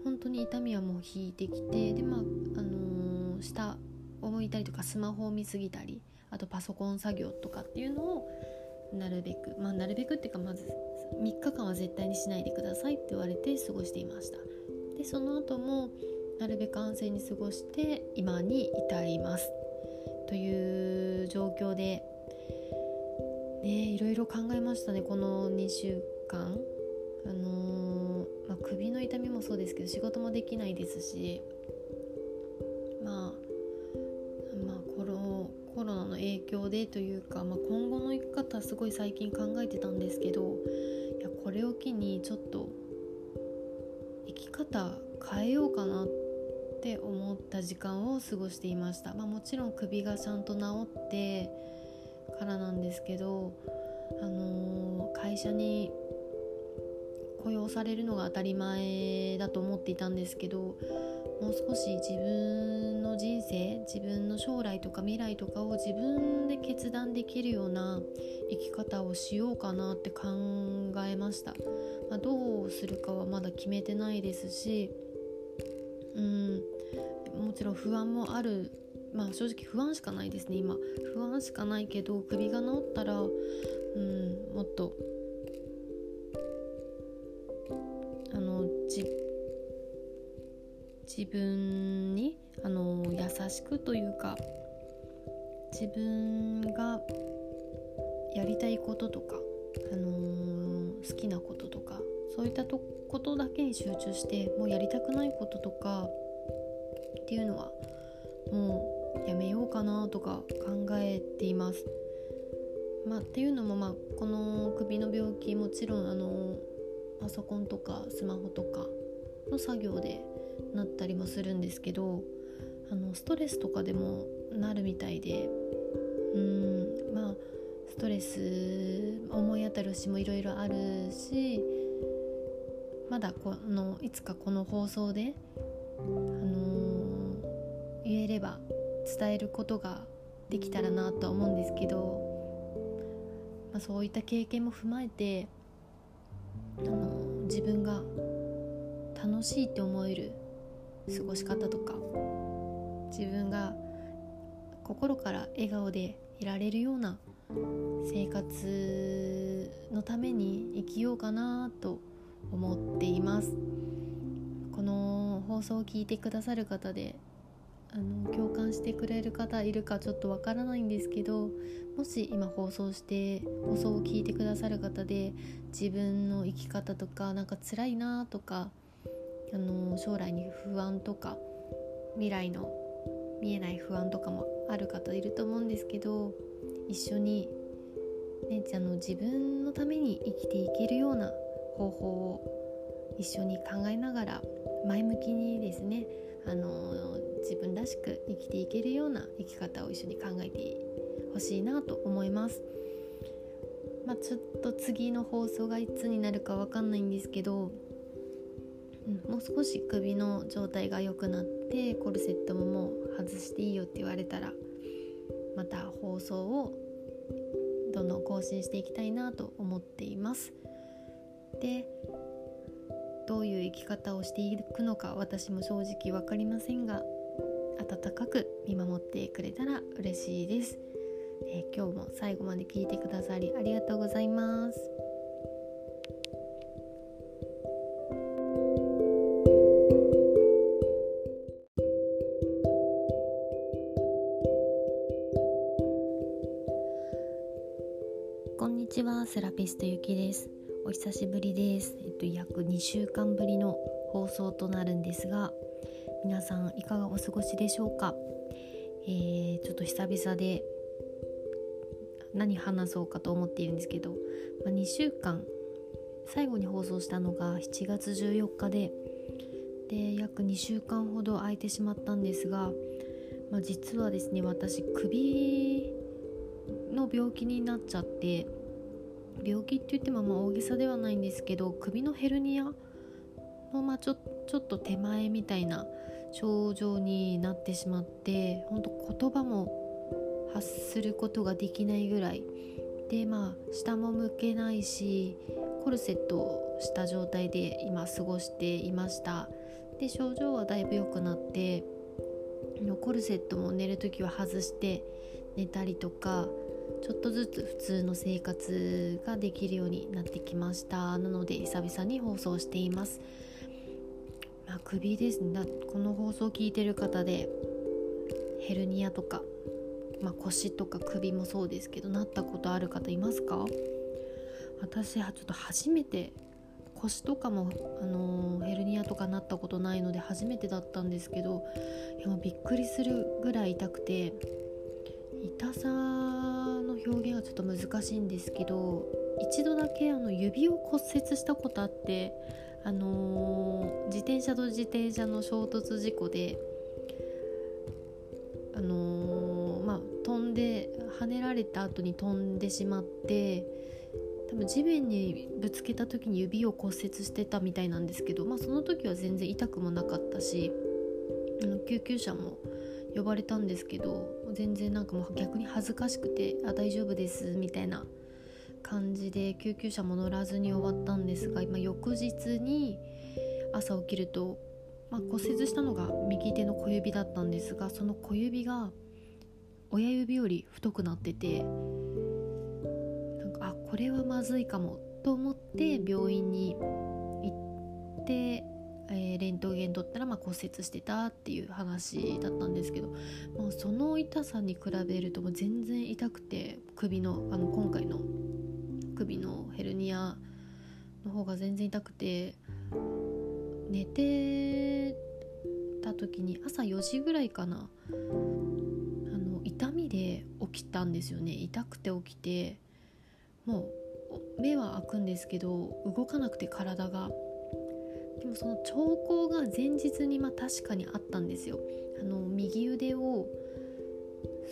本当に痛みはもう引いてきてでまあ、あのー、下を向いたりとかスマホを見すぎたりあとパソコン作業とかっていうのをなるべくまあなるべくっていうかまず3日間は絶対にしないでくださいって言われて過ごしていました。でその後もなるべく安静に過ごして今に至りますという状況でねいろいろ考えましたね。この2週間。あのー、まあ、首の痛みもそうですけど仕事もできないですしまあまあコロコロナの影響でというか、まあ、今後の生き方すごい最近考えてたんですけどこれを機にちょっと生き方変えようかなって思った時間を過ごしていました、まあ、もちろん首がちゃんと治ってからなんですけど、あのー、会社に雇用されるのが当たり前だと思っていたんですけどもう少し自分の人生自分の将来とか未来とかを自分で決断できるような生き方をしようかなって考えました、まあ、どうするかはまだ決めてないですしうんもちろん不安もある。まあ正直不安しかないですね今。不安しかないけど首が治ったらうんもっと自分にあの優しくというか自分がやりたいこととか、あのー、好きなこととかそういったとことだけに集中してもうやりたくないこととかっていうのはもうやめようかなとか考えています。まあ、っていうのも、まあ、この首の病気もちろんあのパソコンとかスマホとかの作業でなったりもするんですけどあのストレスとかでもなるみたいでうんまあストレス思い当たる節もいろいろあるしまだこのいつかこの放送で、あのー、言えれば伝えることができたらなとは思うんですけど、まあ、そういった経験も踏まえて、あのー、自分が楽しいって思える過ごし方とか自分が心から笑顔でいられるような生活のために生きようかなと思っています。この放送を聞いてくださる方であの共感してくれる方いるかちょっとわからないんですけどもし今放送して放送を聞いてくださる方で自分の生き方とかなんか辛いなとかあの将来に不安とか未来の見えない不安とかもある方いると思うんですけど一緒に、ね、あの自分のために生きていけるような方法を一緒に考えながら前向きにですねあの自分らしく生きていけるような生き方を一緒に考えてほしいなと思います。まあ、ちょっと次の放送がいつになるかわかんないんですけど、うん、もう少し首の状態が良くなってコルセットももう外していいよって言われたらまた放送をどんどん更新していきたいなと思っています。でどういう生き方をしていくのか私も正直分かりませんが温かく見守ってくれたら嬉しいです、え、今日も最後まで聞いてくださりありがとうございます。送となるんですが皆さんいかがお過ごしでしょうか、えー、ちょっと久々で何話そうかと思っているんですけど、まあ、2週間最後に放送したのが7月14日でで約2週間ほど空いてしまったんですが、まあ、実はですね私首の病気になっちゃって病気って言ってもまあ大げさではないんですけど首のヘルニアのまあちょちょっと手前みたいな症状になってしまって本当言葉も発することができないぐらい。でまあ下も向けないしコルセットをした状態で今過ごしていました。で症状はだいぶ良くなってコルセットも寝る時は外して寝たりとかちょっとずつ普通の生活ができるようになってきました。なので久々に放送しています、まあ、首ですね。この放送を聞いてる方でヘルニアとか、まあ、腰とか首もそうですけどなったことある方いますか？私はちょっと初めて腰とかも、あのー、ヘルニアとかなったことないので初めてだったんですけどいやびっくりするぐらい痛くて痛さの表現はちょっと難しいんですけど一度だけあの指を骨折したことあってあのー、自転車と自転車の衝突事故であのー、まあ飛んで跳ねられた後に飛んでしまって多分地面にぶつけた時に指を骨折してたみたいなんですけど、まあ、その時は全然痛くもなかったしあの救急車も呼ばれたんですけど全然なんかもう逆に恥ずかしくて「あ大丈夫です」みたいな感じで救急車も乗らずに終わったんですが今翌日に朝起きると、まあ、骨折したのが右手の小指だったんですがその小指が親指より太くなっててなんかあこれはまずいかもと思って病院に行って、えー、レントゲン取ったらま骨折してたっていう話だったんですけど、まあ、その痛さに比べるともう全然痛くて首のあの今回の首のヘルニアの方が全然痛くて寝てた時に朝4時ぐらいかなあの痛みで起きたんですよね。痛くて起きてもう目は開くんですけど動かなくて体が。でもその兆候が前日にまあ確かにあったんですよ。あの右腕を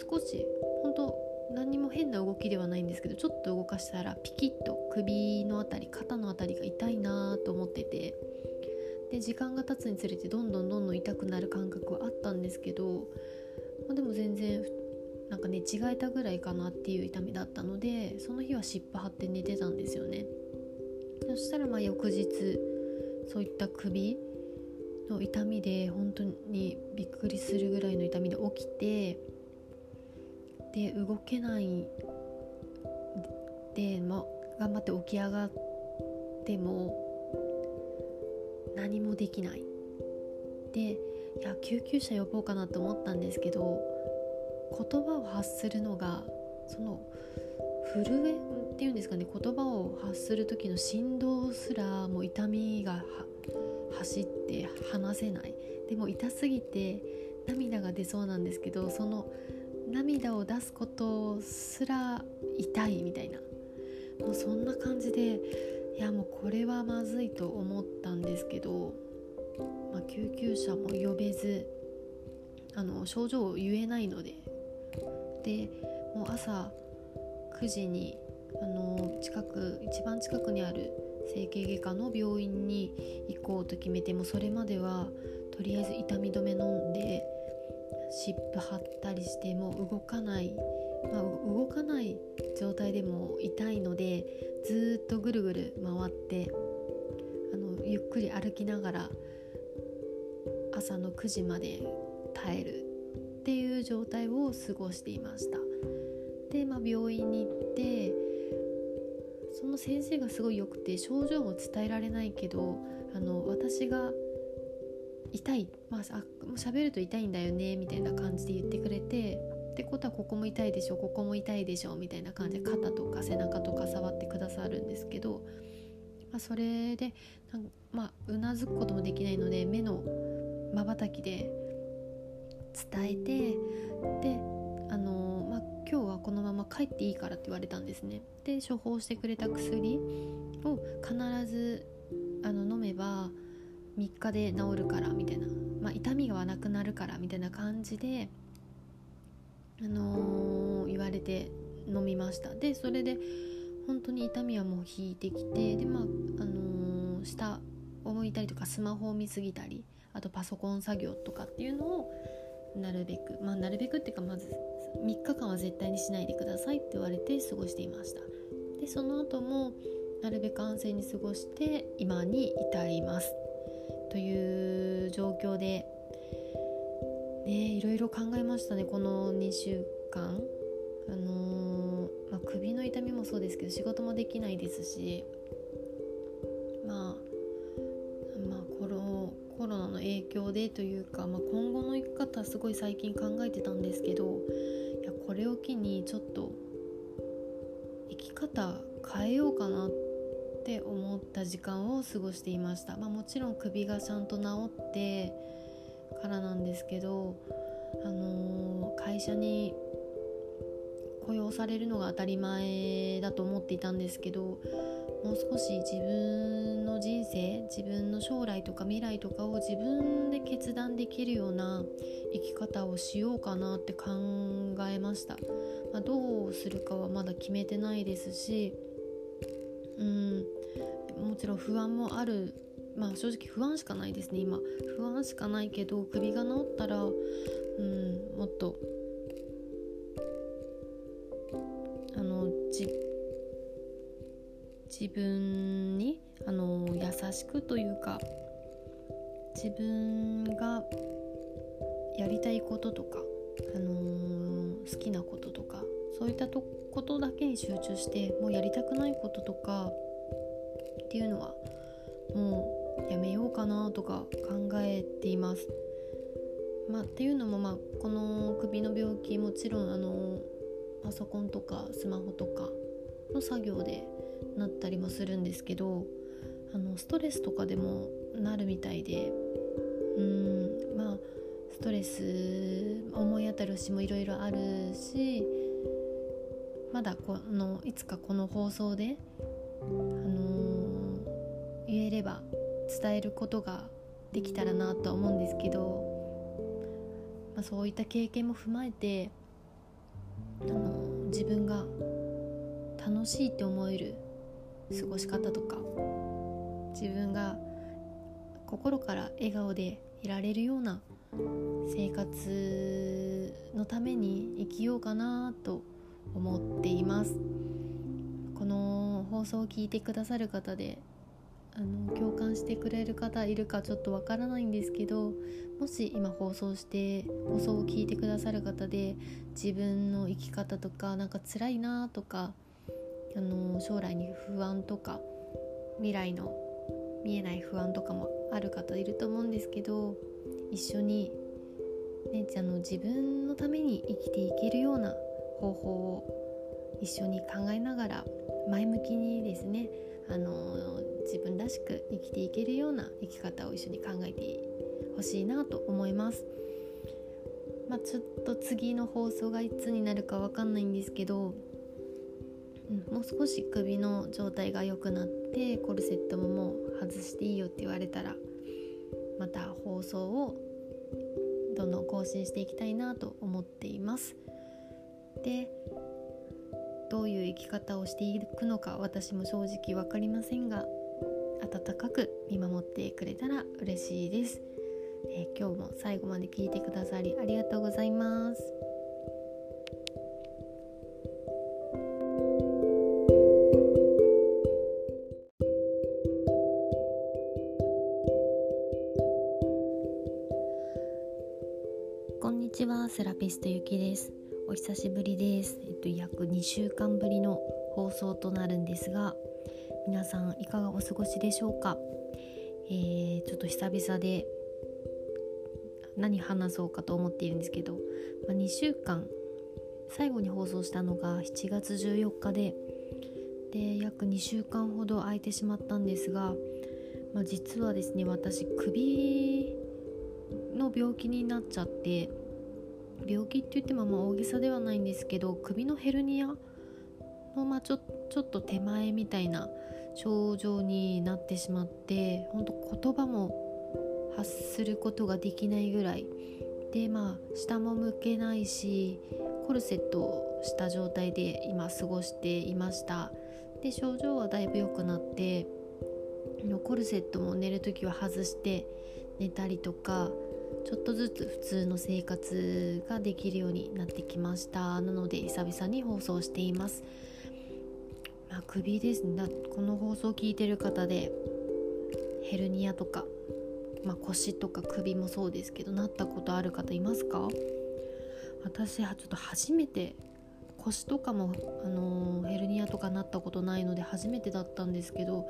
少し本当何も変な動きではないんですけどちょっと動かしたらピキッと首の辺り肩の辺りが痛いなと思っててで時間が経つにつれてどんどんどんどん痛くなる感覚はあったんですけど、まあ、でも全然なんか寝違えたぐらいかなっていう痛みだったのでその日は湿布貼って寝てたんですよね。そしたらまあ翌日そういった首の痛みで本当にびっくりするぐらいの痛みで起きてで動けない。で、ま、頑張って起き上がっても何もできない。でいや救急車呼ぼうかなと思ったんですけど言葉を発するのがその震えっていうんですかね言葉を発する時の振動すらもう痛みが走って話せない。でも痛すぎて涙が出そうなんですけどその涙を出すことすら痛いみたいな。もうそんな感じでいやもうこれはまずいと思ったんですけど、まあ、救急車も呼べずあの症状を言えないので。でもう朝9時にあの近く一番近くにある整形外科の病院に行こうと決めてもそれまではとりあえず痛み止め飲んで湿布貼ったりしても動かない、まあ、動かない状態でも痛いのでずっとぐるぐる回ってあのゆっくり歩きながら朝の9時まで耐えるっていう状態を過ごしていました。で、まあ、病院に行ってその先生がすごい良くて症状も伝えられないけどあの私が痛い。まあ喋ると痛いんだよねみたいな感じで言ってくれてってことはここも痛いでしょここも痛いでしょみたいな感じで肩とか背中とか触ってくださるんですけど、まあ、それでまあうなずくこともできないので目のまばたきで伝えてであのまあ今日はこのまま帰っていいからって言われたんですね。で処方してくれた薬を必ずあの飲めば3日で治るからみたいな、まあ、痛みがなくなるからみたいな感じで、あのー、言われて飲みました。でそれで本当に痛みはもう引いてきてでまあ、あのー、下を向いたりとかスマホを見すぎたりあとパソコン作業とかっていうのをなるべくまあなるべくっていうかまず3日間は絶対にしないでくださいって言われて過ごしていました。でその後もなるべく安静に過ごして今に至ります。という状況でねいろいろ考えましたねこの2週間。あのー、まあ、首の痛みもそうですけど仕事もできないですしまあまあコロコロナの影響でというか、まあ、今後の生き方すごい最近考えてたんですけどいやこれを機にちょっと生き方変えようかなってって思った時間を過ごしていました、まあ、もちろん首がちゃんと治ってからなんですけど、あのー、会社に雇用されるのが当たり前だと思っていたんですけどもう少し自分の人生自分の将来とか未来とかを自分で決断できるような生き方をしようかなって考えました、まあ、どうするかはまだ決めてないですしうん。もちろん不安もあるまあ正直不安しかないですね今不安しかないけど首が治ったらうんもっとあのじ自分にあの優しくというか自分がやりたいこととか、あのー、好きなこととかそういったとことだけに集中してもうやりたくないこととかっていうのはもうやめようかなとか考えています。まあ、っていうのも、まあ、この首の病気もちろんあのパソコンとかスマホとかの作業でなったりもするんですけどあのストレスとかでもなるみたいでうんまあストレス思い当たる節もいろいろあるしまだこのいつかこの放送で、あのー、言えれば伝えることができたらなとは思うんですけど、まあ、そういった経験も踏まえて、あのー、自分が楽しいって思える過ごし方とか自分が心から笑顔でいられるような生活のために生きようかなと思思っています。この放送を聞いてくださる方であの共感してくれる方いるかちょっとわからないんですけどもし今放送して放送を聞いてくださる方で自分の生き方とかなんか辛いなとかあの将来に不安とか未来の見えない不安とかもある方いると思うんですけど一緒に、ね、あの自分のために生きていけるような方法を一緒に考えながら前向きにですねあの自分らしく生きていけるような生き方を一緒に考えてほしいなと思います。まあ、ちょっと次の放送がいつになるかわかんないんですけど、うん、もう少し首の状態が良くなってコルセットももう外していいよって言われたらまた放送をどんどん更新していきたいなと思っています。でどういう生き方をしていくのか私も正直分かりませんが温かく見守ってくれたら嬉しいです、えー、今日も最後まで聞いてくださりありがとうございます。こんにちはセラピストゆきです。お久しぶりです、えっと、約2週間ぶりの放送となるんですが皆さんいかがお過ごしでしょうか、えー、ちょっと久々で何話そうかと思っているんですけど、まあ、2週間最後に放送したのが7月14日でで約2週間ほど空いてしまったんですが、まあ、実はですね私首の病気になっちゃって病気って言ってもまあ大げさではないんですけど首のヘルニアのまあちょちょっと手前みたいな症状になってしまって本当言葉も発することができないぐらいでまあ下も向けないしコルセットをした状態で今過ごしていました。で症状はだいぶ良くなってコルセットも寝る時は外して寝たりとかちょっとずつ普通の生活ができるようになってきました。なので久々に放送しています、まあ、首ですね。この放送を聞いてる方でヘルニアとか、まあ、腰とか首もそうですけどなったことある方いますか？私はちょっと初めて腰とかも、あのー、ヘルニアとかなったことないので初めてだったんですけど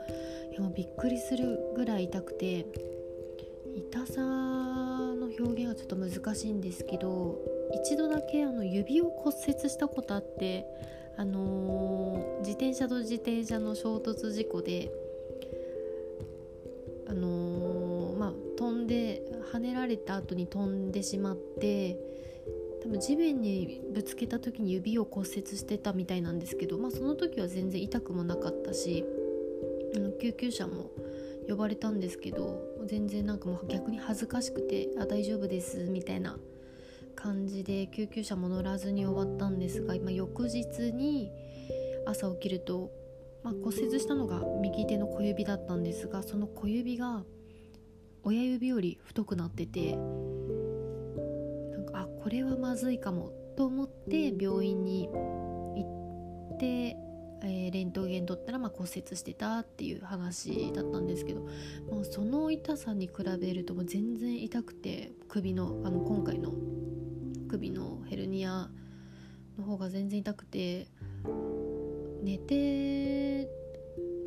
いやびっくりするぐらい痛くて痛さ表現はちょっと難しいんですけど一度だけあの指を骨折したことあってあのー、自転車と自転車の衝突事故であのー、まあ飛んで跳ねられた後に飛んでしまって多分地面にぶつけた時に指を骨折してたみたいなんですけど、まあ、その時は全然痛くもなかったしあの救急車も呼ばれたんですけど全然なんかもう逆に恥ずかしくて「あ大丈夫です」みたいな感じで救急車も乗らずに終わったんですが今翌日に朝起きると、まあ、骨折したのが右手の小指だったんですがその小指が親指より太くなっててなんかあこれはまずいかもと思って病院に行って、えー、レントゲン取ったらま骨折してたっていう話だったんですけど、まあ、その痛さに比べるともう全然痛くて首のあの今回の首のヘルニアの方が全然痛くて寝て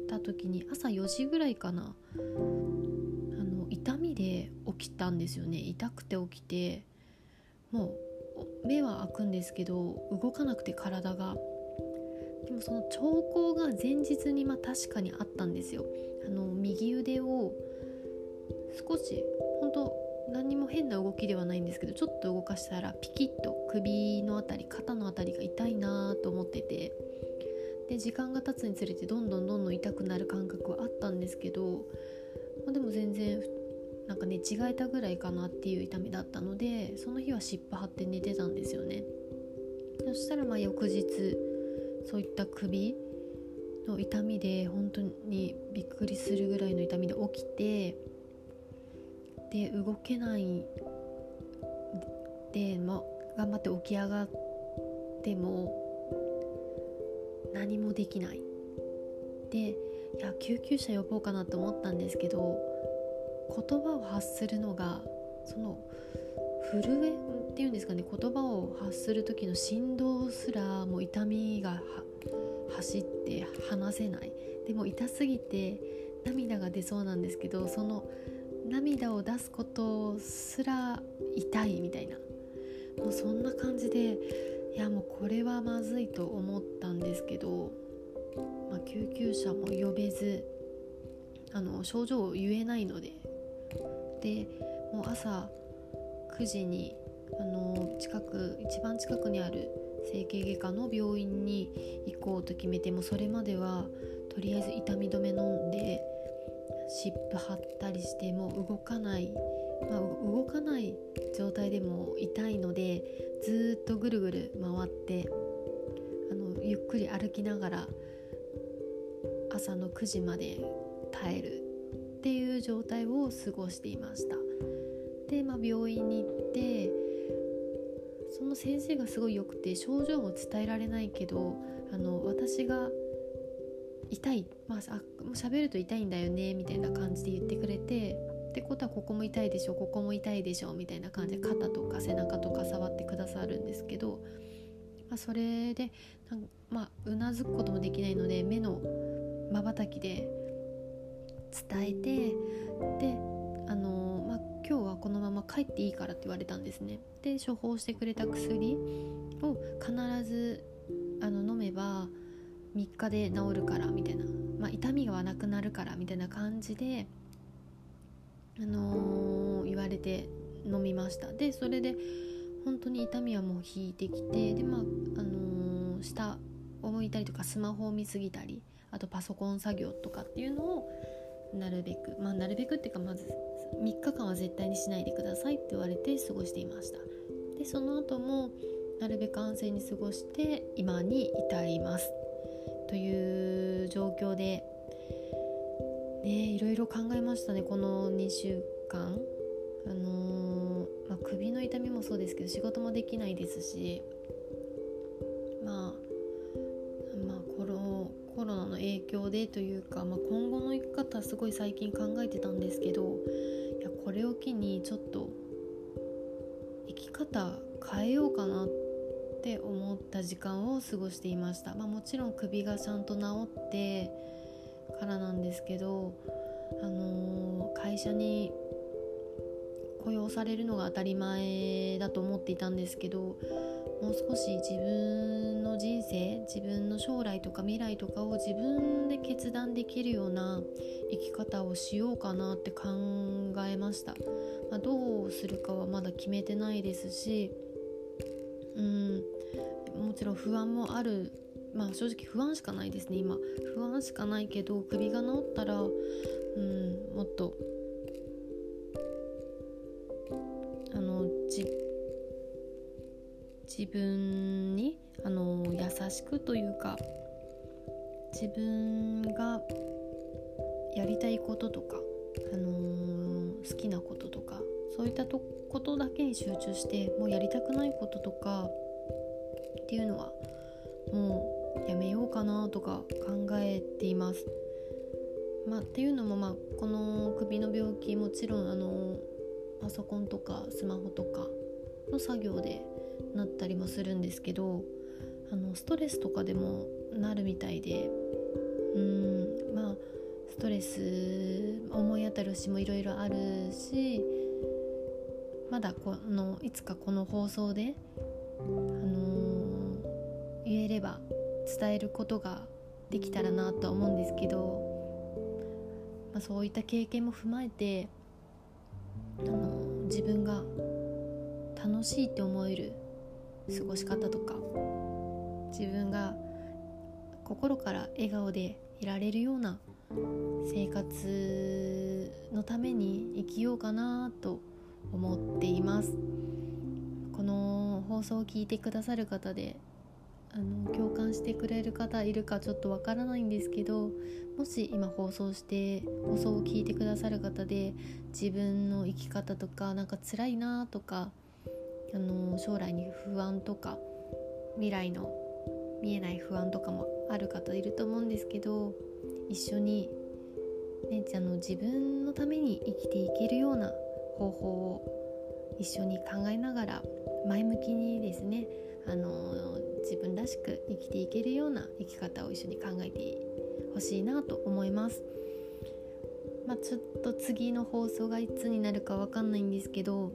た時に朝4時ぐらいかなあの痛みで起きたんですよね。痛くて起きてもう目は開くんですけど動かなくて体が。でもその兆候が前日にま確かにあったんですよ。あの右腕を少し本当何にも変な動きではないんですけどちょっと動かしたらピキッと首の辺り肩の辺りが痛いなと思ってて。で時間が経つにつれてどんどんどんどん痛くなる感覚はあったんですけど、まあ、でも全然なんかね違えたぐらいかなっていう痛みだったのでその日は湿布貼って寝てたんですよね。そしたらまあ翌日そういった首の痛みで本当にびっくりするぐらいの痛みで起きてで動けないで、ま、頑張って起き上がっても何もできない。でいや救急車呼ぼうかなと思ったんですけど言葉を発するのがその震えっていうんですかね言葉を発する時の振動すらもう痛みが走って話せないでも痛すぎて涙が出そうなんですけどその涙を出すことすら痛いみたいなもうそんな感じでいやもうこれはまずいと思ったんですけど、まあ、救急車も呼べずあの症状を言えないのででもう朝9時にあの近く一番近くにある整形外科の病院に行こうと決めてもそれまではとりあえず痛み止め飲んで湿布貼ったりしてもう動かないまあ、動かない状態でも痛いのでずっとぐるぐる回ってあのゆっくり歩きながら朝の9時まで耐えるっていう状態を過ごしていました。で、まあ、病院に行ってその先生がすごい良くて症状も伝えられないけどあの私が痛いまあ喋ると痛いんだよねみたいな感じで言ってくれてってことはここも痛いでしょここも痛いでしょみたいな感じで肩とか背中とか触ってくださるんですけど、まあ、それでなんまあうなずくこともできないので目のまばたきで伝えてであの、今日はこのまま帰っていいからって言われたんですね。で処方してくれた薬を必ずあの飲めば3日で治るからみたいな、まあ、痛みがなくなるからみたいな感じであのー、言われて飲みました。でそれで本当に痛みはもう引いてきてでまああのー、下を向いたりとかスマホを見すぎたりあとパソコン作業とかっていうのをなるべくまあなるべくっていうかまず3日間は絶対にしないでくださいって言われて過ごしていました。でその後もなるべく安静に過ごして今に至りますという状況でねいろいろ考えましたねこの2週間。あのー、まあ、首の痛みもそうですけど仕事もできないですしロナの影響でというか、まあ、今後の生き方すごい最近考えてたんですけどいやこれを機にちょっと生き方変えようかなって思った時間を過ごしていました、まあ、もちろん首がちゃんと治ってからなんですけど、あのー、会社に雇用されるのが当たり前だと思っていたんですけどもう少し自分の人生自分の将来とか未来とかを自分で決断できるような生き方をしようかなって考えました、まあ、どうするかはまだ決めてないですしうんもちろん不安もある。まあ正直不安しかないですね今。不安しかないけど首が治ったらうんもっと自分にあの優しくというか自分がやりたいこととかあのー、好きなこととかそういったことだけに集中してもうやりたくないこととかっていうのはもうやめようかなとか考えています。まあ、っていうのも、まあ、この首の病気もちろんあのパソコンとかスマホとかの作業でなったりもするんですけどあのストレスとかでもなるみたいでうんまあストレス思い当たる節もいろいろあるしまだこのいつかこの放送で、あのー、言えれば伝えることができたらなとは思うんですけど、まあ、そういった経験も踏まえて、あのー、自分が楽しいって思える過ごし方とか自分が心から笑顔でいられるような生活のために生きようかなと思っています。この放送を聞いてくださる方であの共感してくれる方いるかちょっとわからないんですけどもし今放送して放送を聞いてくださる方で自分の生き方とかなんか辛いなとかあの将来に不安とか未来の見えない不安とかもある方いると思うんですけど一緒に、ね、あの自分のために生きていけるような方法を一緒に考えながら前向きにですねあの自分らしく生きていけるような生き方を一緒に考えてほしいなと思います。まあ、ちょっと次の放送がいつになるかわかんないんですけど、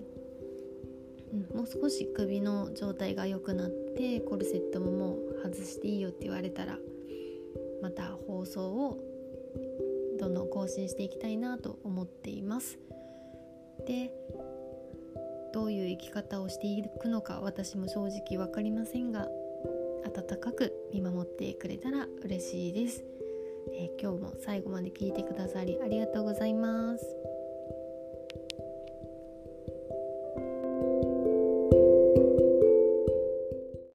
うん、もう少し首の状態が良くなってコルセットももう外していいよって言われたらまた放送をどんどん更新していきたいなと思っています。でどういう生き方をしていくのか私も正直分かりませんが温かく見守ってくれたら嬉しいです、え、今日も最後まで聞いてくださりありがとうございます。